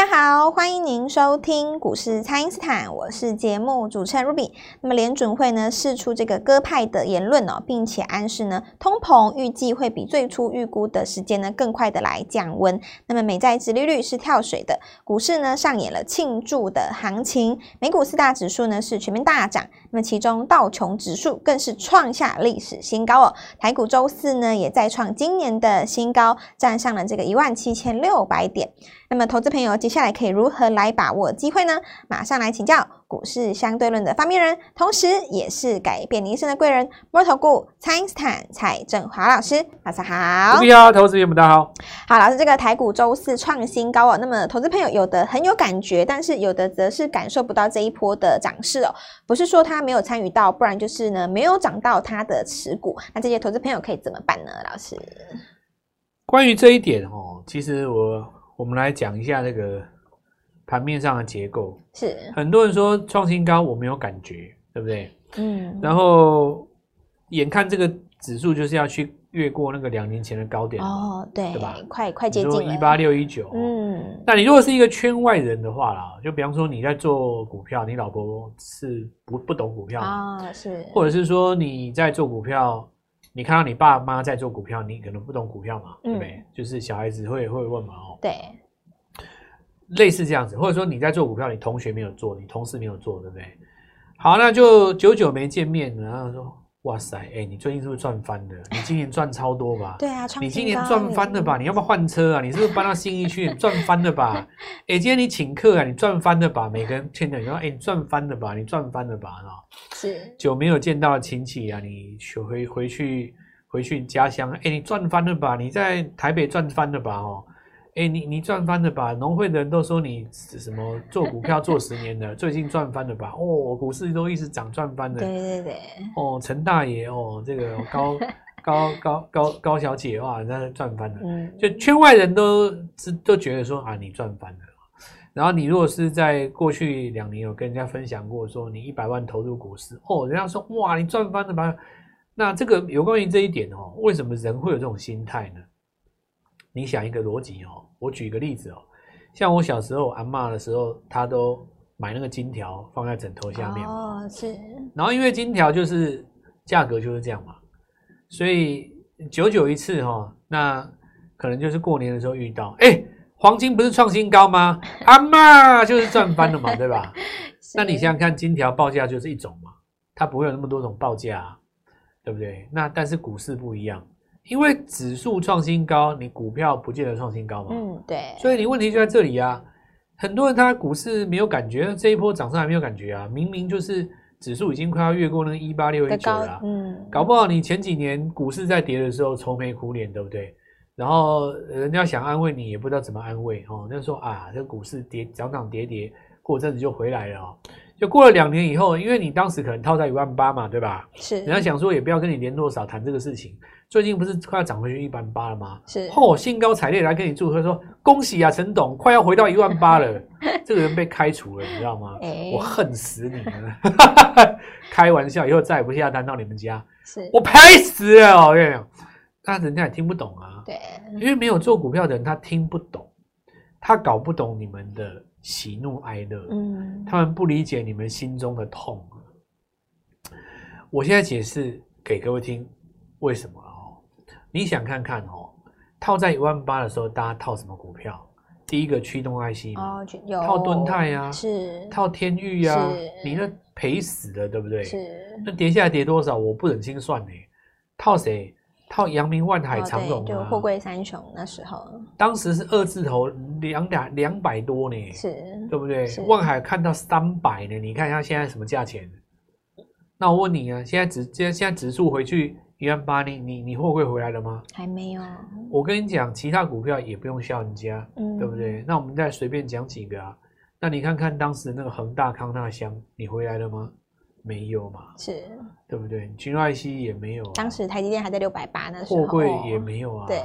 大家好，欢迎您收听股市蔡因斯坦，我是节目主持人 Ruby。那么联准会呢释出这个鸽派的言论哦，并且暗示呢通膨预计会比最初预估的时间呢更快的来降温。那么美债殖利率是跳水的，股市呢上演了庆祝的行情，美股四大指数呢是全面大涨。那么其中道琼指数更是创下历史新高哦，台股周四呢也再创今年的新高，站上了这个一万七千六百点。那么，投资朋友接下来可以如何来把握机会呢？马上来请教股市相对论的发明人，同时也是改变你一生的贵人——摩尔投顾蔡因斯坦蔡振华老师。早上好，你好，投资朋友们大家好。好，老师，这个台股周四创新高哦。那么，投资朋友有的很有感觉，但是有的则是感受不到这一波的涨势哦。不是说他没有参与到，不然就是呢没有涨到他的持股。那这些投资朋友可以怎么办呢？老师，关于这一点哦，其实我。我们来讲一下这个盘面上的结构。是很多人说创新高，我没有感觉，对不对？嗯。然后眼看这个指数就是要去越过那个两年前的高点哦，对，对吧？快快接近了。一八六一九。嗯。那你如果是一个圈外人的话啦，就比方说你在做股票，你老婆是不不懂股票啊、哦？是。或者是说你在做股票，你看到你爸妈在做股票，你可能不懂股票嘛，对不对？嗯、就是小孩子会会问嘛，哦。对，类似这样子，或者说你在做股票，你同学没有做，你同事没有做，对不对？好，那就久久没见面，然后说，哇塞，哎、欸，你最近是不是赚翻了？你今年赚超多吧？对啊，你今年赚翻了吧？你要不要换车啊？你是不是搬到新一区？赚翻了吧？哎、欸，今天你请客啊？你赚翻了吧？每个人劝着你说，哎、欸，你赚翻了吧？你赚翻了吧？啊，是久没有见到的亲戚啊，你回回去回去家乡，哎、欸，你赚翻了吧？你在台北赚翻了吧？哦。哎、欸，你你赚翻了吧？农会的人都说你什么做股票做十年的，最近赚翻了吧？哦，股市都一直涨，赚翻了。对对对。哦，陈大爷哦，这个高 高高高高小姐哇，那赚翻了。嗯。就圈外人都都觉得说啊，你赚翻了。然后你如果是在过去两年有跟人家分享过，说你一百万投入股市，哦，人家说哇，你赚翻了吧？那这个有关于这一点哦，为什么人会有这种心态呢？你想一个逻辑哦，我举一个例子哦，像我小时候阿嬷的时候，她都买那个金条放在枕头下面哦，是。然后因为金条就是价格就是这样嘛，所以久久一次哈，那可能就是过年的时候遇到，哎，黄金不是创新高吗？阿嬷就是赚翻了嘛，对吧？那你想想看，金条报价就是一种嘛，它不会有那么多种报价啊，对不对？那但是股市不一样。因为指数创新高，你股票不见得创新高嘛。嗯，对。所以你问题就在这里啊，很多人他股市没有感觉，这一波涨上还没有感觉啊，明明就是指数已经快要越过那个一八六一九了。嗯，搞不好你前几年股市在跌的时候愁眉苦脸，对不对？然后人家想安慰你，也不知道怎么安慰哦。那说啊，这个股市跌涨涨跌跌，过阵子就回来了哦。就过了两年以后，因为你当时可能套在一万八嘛，对吧？是。人家想说也不要跟你联络少谈这个事情。最近不是快要涨回去一万八了吗？是，嚯、哦，兴高采烈来跟你祝贺说恭喜啊，陈董，快要回到一万八了。这个人被开除了，你知道吗？欸、我恨死你了！开玩笑，以后再也不下单到你们家。是，我赔死了！我跟你讲，那人家也听不懂啊。对，因为没有做股票的人，他听不懂，他搞不懂你们的喜怒哀乐。嗯，他们不理解你们心中的痛。我现在解释给各位听，为什么？你想看看哦，套在一万八的时候，大家套什么股票？第一个驱动 IC 哦，套敦泰呀，是套天域呀，你那赔死了，对不对？是那跌下来跌多少？我不忍心算呢。套谁？套阳明、万海、长荣啊，就货柜三雄那时候，当时是二字头两两两百多呢，是，对不对？万海看到三百呢，你看一下现在什么价钱？那我问你啊，现在指现在现在指数回去。一万八，你你你货柜回来了吗？还没有。我跟你讲，其他股票也不用笑人家，嗯，对不对？那我们再随便讲几个啊。那你看看当时那个恒大康纳香，你回来了吗？没有嘛？是，对不对？君爱希也没有啊。当时台积电还在六百八那时候。货柜也没有啊。对，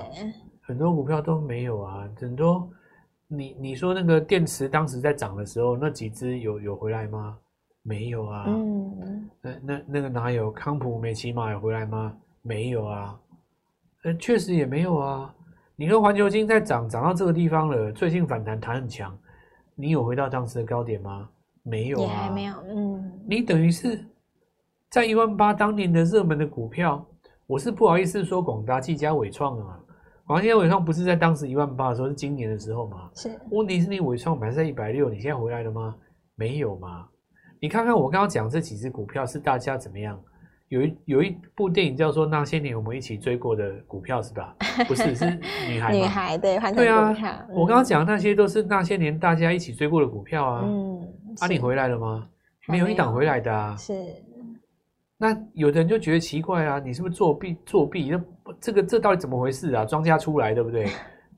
很多股票都没有啊。很多，你你说那个电池当时在涨的时候，那几只有有回来吗？没有啊。嗯。那那那个哪有康普、美琪玛有回来吗？没有啊，呃，确实也没有啊。你跟环球金在涨，涨到这个地方了，最近反弹弹很强，你有回到当时的高点吗？没有啊，也还没有。嗯，你等于是在一万八当年的热门的股票，我是不好意思说广达、技嘉、伟创啊。广达、技嘉、纬创不是在当时一万八的时候，是今年的时候吗？是。问题是你伟创买在一百六，你现在回来了吗？没有吗？你看看我刚刚讲这几只股票是大家怎么样？有一有一部电影叫做《那些年我们一起追过的股票》，是吧？不是，是女孩。女孩对，对啊。我刚刚讲的那些都是那些年大家一起追过的股票啊。嗯。啊，你回来了吗？没有一档回来的啊。是。那有的人就觉得奇怪啊，你是不是作弊？作弊？那这个这到底怎么回事啊？庄家出来对不对？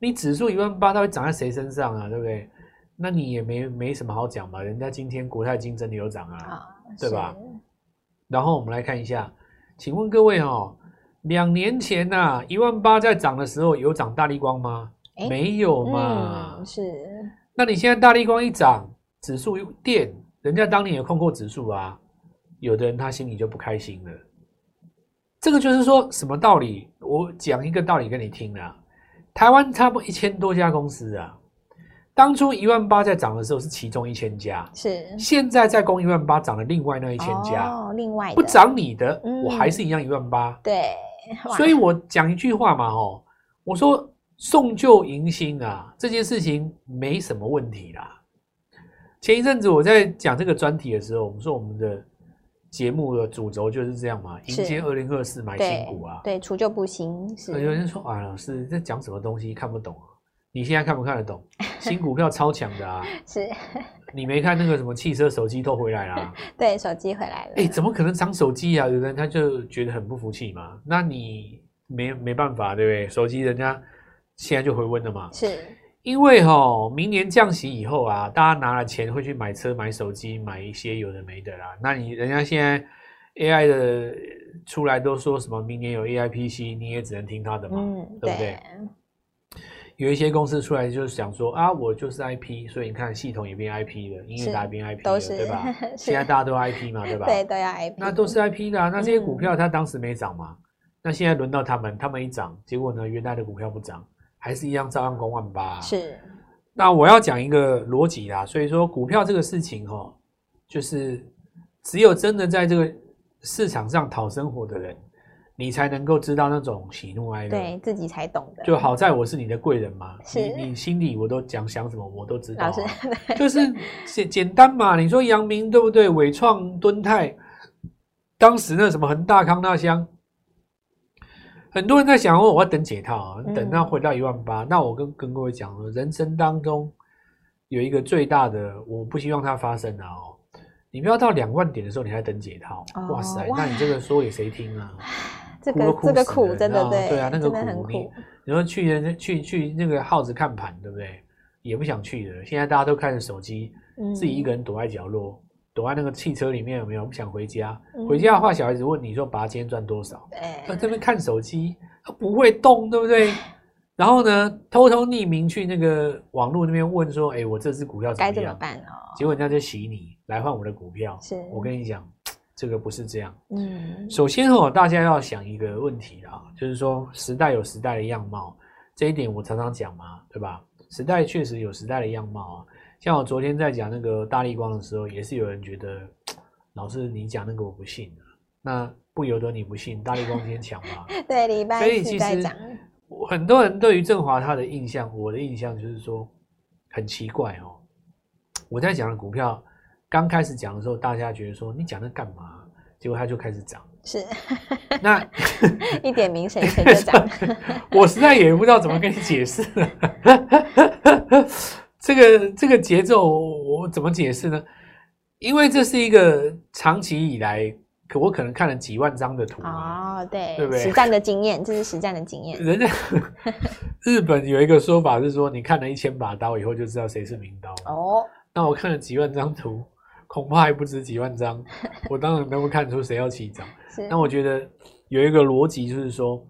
你指数一万八，到底涨在谁身上啊？对不对？那你也没没什么好讲吧？人家今天国泰金真的有涨啊，啊对吧？然后我们来看一下，请问各位哦，两年前呐、啊，一万八在涨的时候有涨大力光吗？欸、没有嘛、嗯？是。那你现在大力光一涨，指数一跌，人家当年有控过指数啊，有的人他心里就不开心了。这个就是说什么道理？我讲一个道理给你听啊。台湾差不多一千多家公司啊。当初一万八在涨的时候是其中一千家，是。现在在攻一万八涨了另外那一千家，哦，另外不涨你的，嗯、我还是一样一万八，对，所以我讲一句话嘛，哦，我说送旧迎新啊，这件事情没什么问题啦。前一阵子我在讲这个专题的时候，我们说我们的节目的主轴就是这样嘛，迎接二零二四买新股啊，对，除旧布新。是。有人说啊，老师在讲什么东西看不懂啊。你现在看不看得懂？新股票超强的啊！是，你没看那个什么汽车、手机都回来了？对，手机回来了。哎、欸，怎么可能涨手机啊？有人他就觉得很不服气嘛。那你没没办法，对不对？手机人家现在就回温了嘛。是，因为哈，明年降息以后啊，大家拿了钱会去买车、买手机、买一些有的没的啦。那你人家现在 AI 的出来都说什么？明年有 AI PC，你也只能听他的嘛，嗯、对不对？有一些公司出来就是想说啊，我就是 IP，所以你看系统也变 IP 了，音乐打也变 IP 了，对吧？现在大家都 IP 嘛，对吧？对，都要 IP。那都是 IP 的啊。那这些股票它当时没涨嘛？嗯、那现在轮到他们，他们一涨，结果呢，原来的股票不涨，还是一样照样攻万八。是。那我要讲一个逻辑啦，所以说股票这个事情哦，就是只有真的在这个市场上讨生活的人。你才能够知道那种喜怒哀乐，对自己才懂的。就好在我是你的贵人嘛，是你你心里我都讲想什么我都知道，啊。老师，就是简简单嘛。你说阳明对不对？伟创、敦泰，当时那什么恒大、康那香，很多人在想哦，我要等解套啊，等到回到一万八，嗯。那我跟跟各位讲了，人生当中有一个最大的，我不希望它发生的哦。你不要到两万点的时候你还等解套，哦，哇塞，那你这个说给谁听啊？这个这个苦真的对对啊，那个苦，苦你你说去人去去那个耗子看盘，对不对？也不想去的。现在大家都看着手机，嗯，自己一个人躲在角落，躲在那个汽车里面，有没有？不想回家。嗯、回家的话，小孩子问你说：“爸，今天赚多少？”他这边看手机，他不会动，对不对？然后呢，偷偷匿名去那个网络那边问说：“哎，我这支股票怎么样？该怎么办哦？”结果人家就洗你来换我的股票。是我跟你讲。这个不是这样。嗯，首先哦，大家要想一个问题啊，就是说时代有时代的样貌，这一点我常常讲嘛，对吧？时代确实有时代的样貌啊。像我昨天在讲那个大力光的时候，也是有人觉得，老师你讲那个我不信的，那不由得你不信，大力光今天强嘛？对，礼拜所以其实。很多人对于振华他的印象，我的印象就是说很奇怪哦。我在讲的股票。刚开始讲的时候，大家觉得说你讲那干嘛？结果它就开始涨。是，那 一点名谁谁就涨。我实在也不知道怎么跟你解释了。这个这个节奏我怎么解释呢？因为这是一个长期以来，可我可能看了几万张的图。哦，对，对不对？实战的经验，这是实战的经验。人家日本有一个说法是说，你看了一千把刀以后，就知道谁是名刀。哦，那我看了几万张图。恐怕还不止几万张，我当然能够看出谁要起涨。那我觉得有一个逻辑就是说，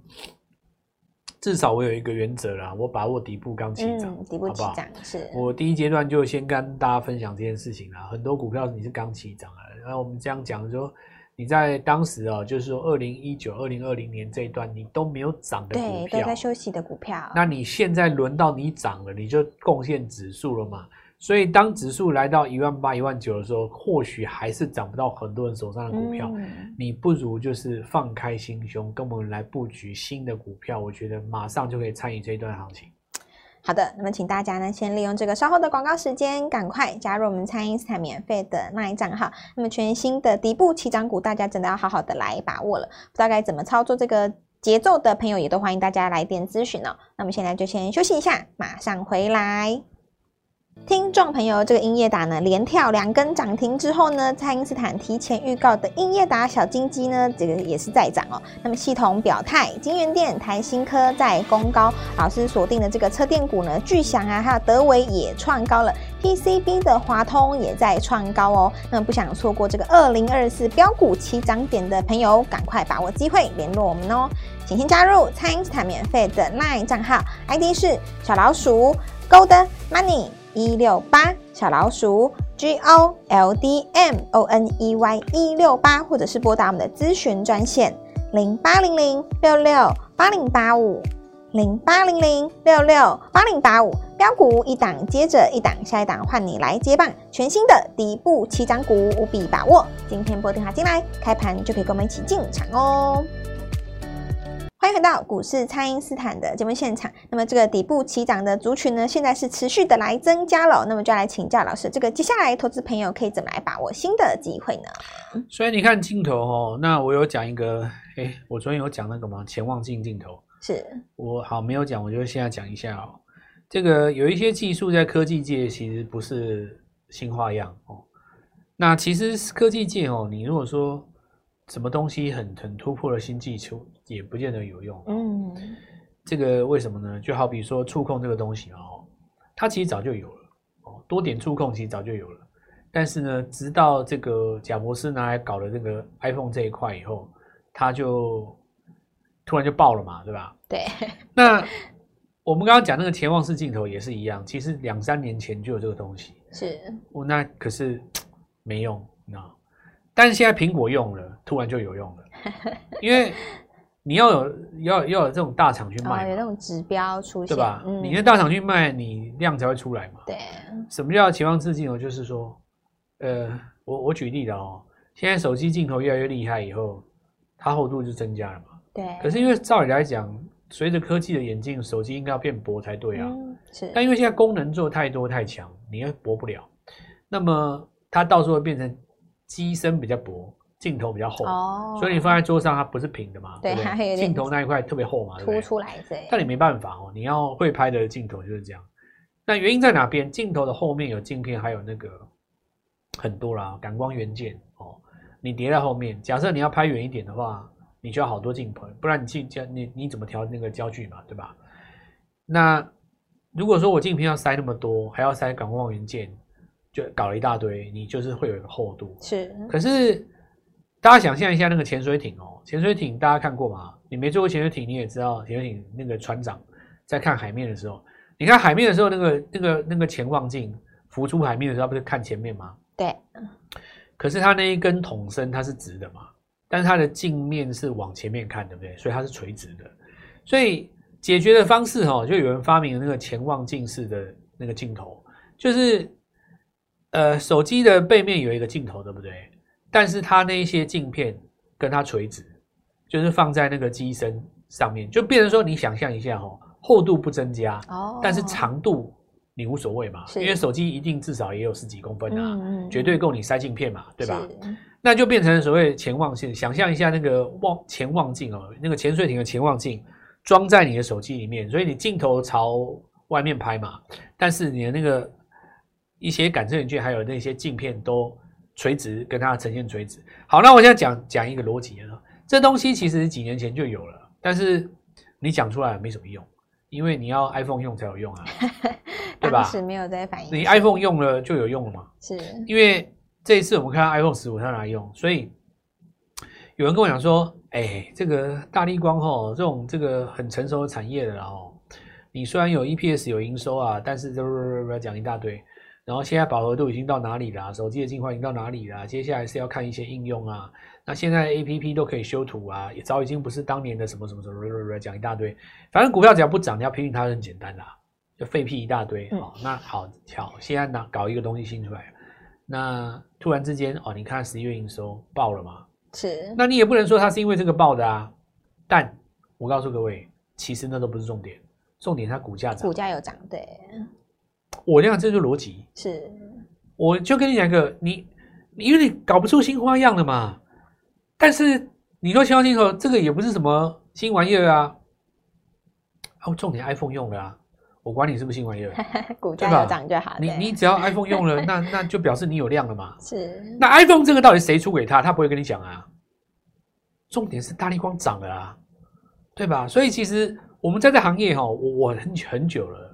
至少我有一个原则啦，我把握底部刚起涨，嗯，底部起涨是。我第一阶段就先跟大家分享这件事情啦。很多股票你是刚起涨啊，然后我们这样讲说，你在当时啊，就是说二零一九、二零二零年这一段你都没有涨的股票，都在休息的股票，那你现在轮到你涨了，你就贡献指数了嘛？所以当指数来到一万八、一万九的时候，或许还是涨不到很多人手上的股票。嗯、你不如就是放开心胸，跟我们来布局新的股票，我觉得马上就可以参与这一段行情。好的，那么请大家呢，先利用这个稍后的广告时间，赶快加入我们蔡因斯坦免费的 LINE 账号。那么全新的底部起涨股，大家真的要好好的来把握了。不知道该怎么操作这个节奏的朋友，也都欢迎大家来电咨询哦。那么现在就先休息一下，马上回来。听众朋友，这个英业达呢，连跳两根涨停之后呢，蔡因斯坦提前预告的英业达小金鸡呢，这个也是在涨哦。那么系统表态，金元电、台新科在攻高，老师锁定的这个车电股呢，巨祥啊，还有德微也创高了，PCB 的华通也在创高哦。那么不想错过这个二零二四标股起涨点的朋友，赶快把握机会联络我们哦。请先加入蔡因斯坦免费的 LINE 账号，ID 是小老鼠 Gold Money。一六八小老鼠 G O L D M O N E Y 一六八，或者是拨打我们的咨询专线零八零零六六八零八五零八零零六六八零八五，标股一档接着一档，下一档换你来接棒，全新的底部起涨股务必把握。今天拨电话进来，开盘就可以跟我们一起进场哦。欢迎回到股市，蔡因斯坦的节目现场。那么这个底部起涨的族群呢，现在是持续的来增加了。那么就要来请教老师，这个接下来投资朋友可以怎么来把握新的机会呢？所以你看镜头哦，那我有讲一个，哎，我昨天有讲那个吗？潜望镜镜头是我好没有讲，我就现在讲一下哦。这个有一些技术在科技界其实不是新花样哦。那其实科技界哦，你如果说什么东西很很突破了新技术。也不见得有用。嗯，这个为什么呢？就好比说触控这个东西哦，它其实早就有了哦，多点触控其实早就有了。但是呢，直到这个贾博士拿来搞了这个 iPhone 这一块以后，它就突然就爆了嘛，对吧？对。那我们刚刚讲那个潜望式镜头也是一样，其实两三年前就有这个东西。是。哦，那可是没用，你知道？但是现在苹果用了，突然就有用了，因为。你要有要要有这种大厂去卖，哦，有那种指标出现，对吧？嗯、你跟大厂去卖，你量才会出来嘛。对。什么叫潜望式镜头？就是说，呃，我我举例的哦，现在手机镜头越来越厉害以后，它厚度就增加了嘛。对。可是因为照理来讲，随着科技的演进，手机应该要变薄才对啊。嗯、是。但因为现在功能做太多太强，你又薄不了，那么它到时候会变成机身比较薄。镜头比较厚，哦，所以你放在桌上它不是平的嘛？对，对，对，镜头那一块特别厚嘛，凸出来对。但你没办法哦，你要会拍的镜头就是这样。那原因在哪边？镜头的后面有镜片，还有那个很多啦，感光元件哦。你叠在后面，假设你要拍远一点的话，你需要好多镜头，不然你镜你你怎么调那个焦距嘛，对吧？那如果说我镜片要塞那么多，还要塞感光元件，就搞了一大堆，你就是会有一个厚度。是，可是。大家想象一下那个潜水艇哦，潜水艇大家看过吗？你没坐过潜水艇，你也知道潜水艇那个船长在看海面的时候，你看海面的时候，那个那个那个潜望镜浮出海面的时候，他不是看前面吗？对。可是它那一根筒身它是直的嘛，但是它的镜面是往前面看，对不对？所以它是垂直的。所以解决的方式哦，就有人发明了那个潜望镜式的那个镜头，就是呃手机的背面有一个镜头，对不对？但是它那一些镜片跟它垂直，就是放在那个机身上面，就变成说，你想象一下哦，厚度不增加，哦，但是长度你无所谓嘛，因为手机一定至少也有十几公分啊，嗯、绝对够你塞镜片嘛，对吧？那就变成所谓潜望镜，想象一下那个望潜望镜哦，那个潜水艇的潜望镜装在你的手机里面，所以你镜头朝外面拍嘛，但是你的那个一些感测元件还有那些镜片都。垂直跟它呈现垂直。好，那我现在讲讲一个逻辑了。这东西其实几年前就有了，但是你讲出来没什么用，因为你要 iPhone 用才有用啊，对吧？当时没有在反应。你 iPhone 用了就有用了嘛？是。因为这一次我们看到 iPhone 十五它拿来用，所以有人跟我讲说：“哎，这个大立光吼，这种这个很成熟的产业的了哦，你虽然有 EPS 有营收啊，但是就是讲一大堆。”然后现在饱和度已经到哪里了？手机的进化已经到哪里了？接下来是要看一些应用啊。那现在 APP 都可以修图啊，也早已经不是当年的什么什么什么，讲一大堆。反正股票只要不涨，你要批评它很简单啦。就废屁一大堆。哦，那好巧，现在拿搞一个东西新出来，那突然之间哦，你看十一月营收爆了嘛？是。那你也不能说它是因为这个爆的啊。但我告诉各位，其实那都不是重点，重点它股价涨，股价有涨，对。我这样这就是逻辑。是。我就跟你讲一个，你因为你搞不出新花样了嘛。但是你说消金头这个也不是什么新玩意儿啊。哦，重点 iPhone 用了啊，我管你是不是新玩意儿，股价有涨就好。你你只要 iPhone 用了，那那就表示你有量了嘛。是。那 iPhone 这个到底谁出给他？他不会跟你讲啊。重点是大力光涨了啊，对吧？所以其实我们在这行业哈，我我很很久了。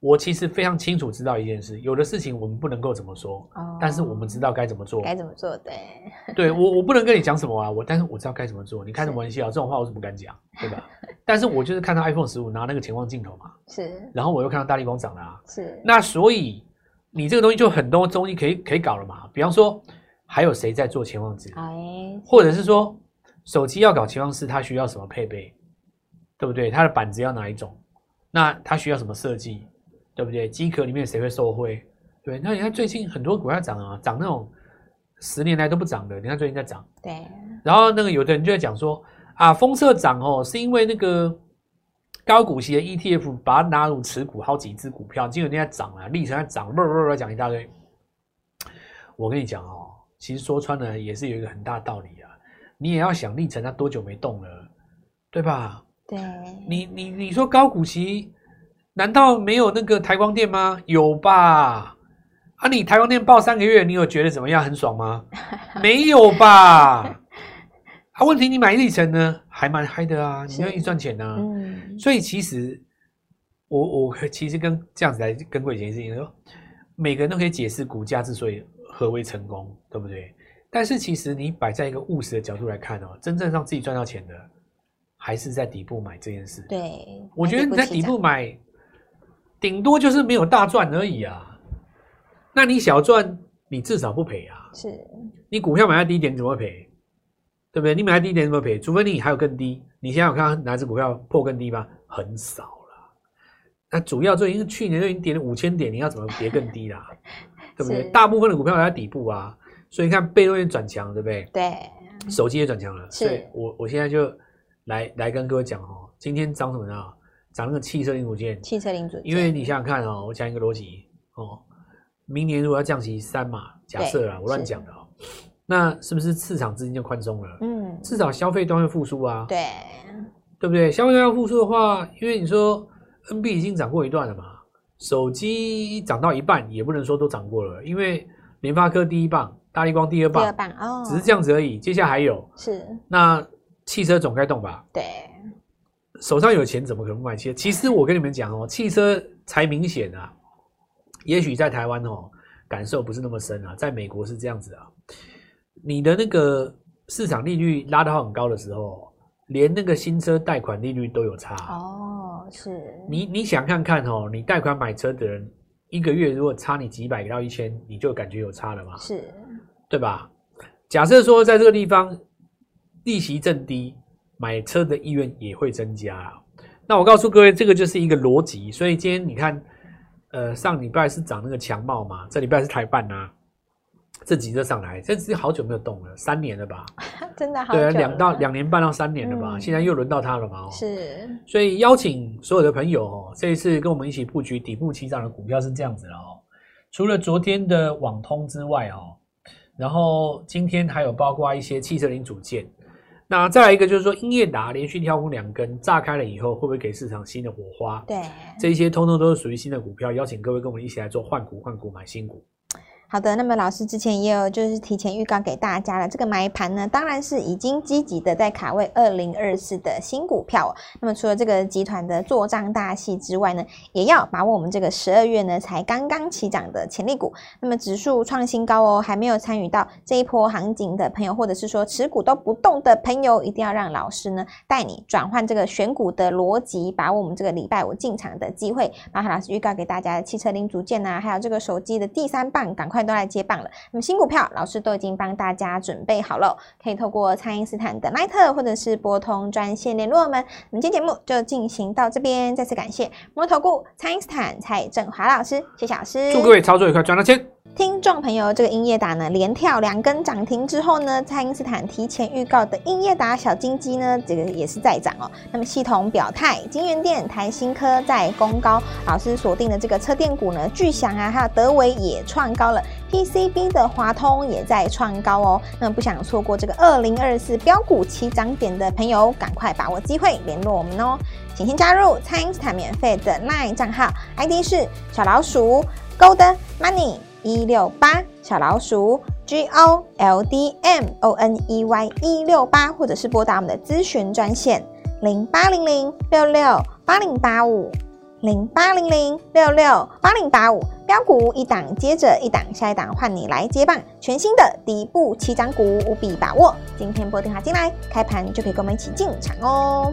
我其实非常清楚知道一件事，有的事情我们不能够怎么说，哦、但是我们知道该怎么做。该怎么做？对，对我我不能跟你讲什么啊，我但是我知道该怎么做。你开什么玩笑？这种话我是不敢讲，对吧？但是我就是看到 iPhone 十五拿那个潜望镜头嘛，是，然后我又看到大力光涨了啊，是。那所以你这个东西就很多东西可以可以搞了嘛，比方说还有谁在做潜望镜？哎，或者是说手机要搞潜望式，它需要什么配备？对不对？它的板子要哪一种？那它需要什么设计？对不对？机壳里面谁会受惠？对，那你看最近很多股票涨啊，涨那种十年来都不涨的，你看最近在涨。对。然后那个有的人就在讲说啊，封测涨哦，是因为那个高股息的 ETF 把它纳入持股好几只股票，结果人家涨啊，历程在涨，不不不，讲一大堆。我跟你讲哦，其实说穿了也是有一个很大的道理啊，你也要想历程它多久没动了，对吧？对。你你你说高股息。难道没有那个台光电吗？有吧？啊，你台光电报三个月，你有觉得怎么样？很爽吗？没有吧？啊，问题你买历程呢，还蛮嗨的啊，你愿意赚钱呢、啊。嗯，所以其实我我 其实跟这样子来跟过一件事情说，每个人都可以解释股价之所以何为成功，对不对？但是其实你摆在一个务实的角度来看哦，真正让自己赚到钱的，还是在底部买这件事。对，我觉得你在底部买。顶多就是没有大赚而已啊，那你小赚，你至少不赔啊。是，你股票买在低点怎么赔？对不对？你买在低点怎么赔？除非你还有更低。你现在有看哪只股票破更低吗？很少了。那主要就因为去年就已经跌了五千点，你要怎么跌更低啦？对不对？大部分的股票还在底部啊，所以你看被动也转强，对不对？对。手机也转强了，是。所以我我现在就来来跟各位讲哦，今天涨什么呢？涨那个汽车零组件，汽车零组件，因为你想想看哦，我讲一个逻辑哦，明年如果要降息三码，假设啦，我乱讲的哦，那是不是市场资金就宽松了？嗯，至少消费端会复苏啊，对，对不对？消费端要复苏的话，因为你说 NB 已经涨过一段了嘛，手机涨到一半也不能说都涨过了，因为联发科第一棒，大力光第二棒，第二棒哦，只是这样子而已，接下来还有是，那汽车总该动吧？对。手上有钱怎么可能不买汽车？其实我跟你们讲哦，汽车才明显啊。也许在台湾哦，感受不是那么深啊。在美国是这样子啊，你的那个市场利率拉到很高的时候，连那个新车贷款利率都有差哦。是，你你想看看哦，你贷款买车的人一个月如果差你几百到一千，你就感觉有差了嘛？是，对吧？假设说在这个地方利息正低。买车的意愿也会增加啊。那我告诉各位，这个就是一个逻辑。所以今天你看，呃，上礼拜是涨那个强茂嘛，这礼拜是台办呐、啊，这几只上来，这只好久没有动了，三年了吧？真的好久了。对啊，两到两年半到三年了吧？嗯、现在又轮到它了嘛？是。所以邀请所有的朋友哦，这一次跟我们一起布局底部起涨的股票是这样子的哦。除了昨天的网通之外哦，然后今天还有包括一些汽车零组件。那再来一个就是说，英业达连续跳空两根炸开了以后，会不会给市场新的火花？对，这些通通都是属于新的股票，邀请各位跟我们一起来做换股、换股买新股。好的，那么老师之前也有就是提前预告给大家了，这个买盘呢，当然是已经积极的在卡位二零二四的新股票哦。那么除了这个集团的做账大戏之外呢，也要把握我们这个十二月呢才刚刚起涨的潜力股。那么指数创新高哦，还没有参与到这一波行情的朋友，或者是说持股都不动的朋友，一定要让老师呢带你转换这个选股的逻辑，把握我们这个礼拜五进场的机会。然后老师预告给大家的汽车零组件呐、啊，还有这个手机的第三棒，赶快。快都来接棒了。那么新股票，老师都已经帮大家准备好了，可以透过蔡因斯坦的 LINE 或者是拨通专线联络我们。我们今天节目就进行到这边，再次感谢摩投顾蔡因斯坦蔡振华老师，谢谢老师，祝各位操作愉快，赚到钱。听众朋友，这个英业达呢连跳两根涨停之后呢，蔡因斯坦提前预告的英业达小金鸡呢，这个也是在涨哦。那么系统表态，京元电、台新科在攻高，老师锁定的这个车电股呢，巨祥啊，还有德维也创高了，PCB 的华通也在创高哦。那么不想错过这个二零二四标股起涨点的朋友，赶快把握机会联络我们哦。请先加入蔡因斯坦免费的 LINE 账号，ID 是小老鼠 Gold Money。一六八小老鼠 G O L D M O N E Y 一六八，或者是拨打我们的咨询专线零八零零六六八零八五零八零零六六八零八五，标股一档接着一档，下一档换你来接棒，全新的底部起涨股务必把握。今天拨电话进来，开盘就可以跟我们一起进场哦。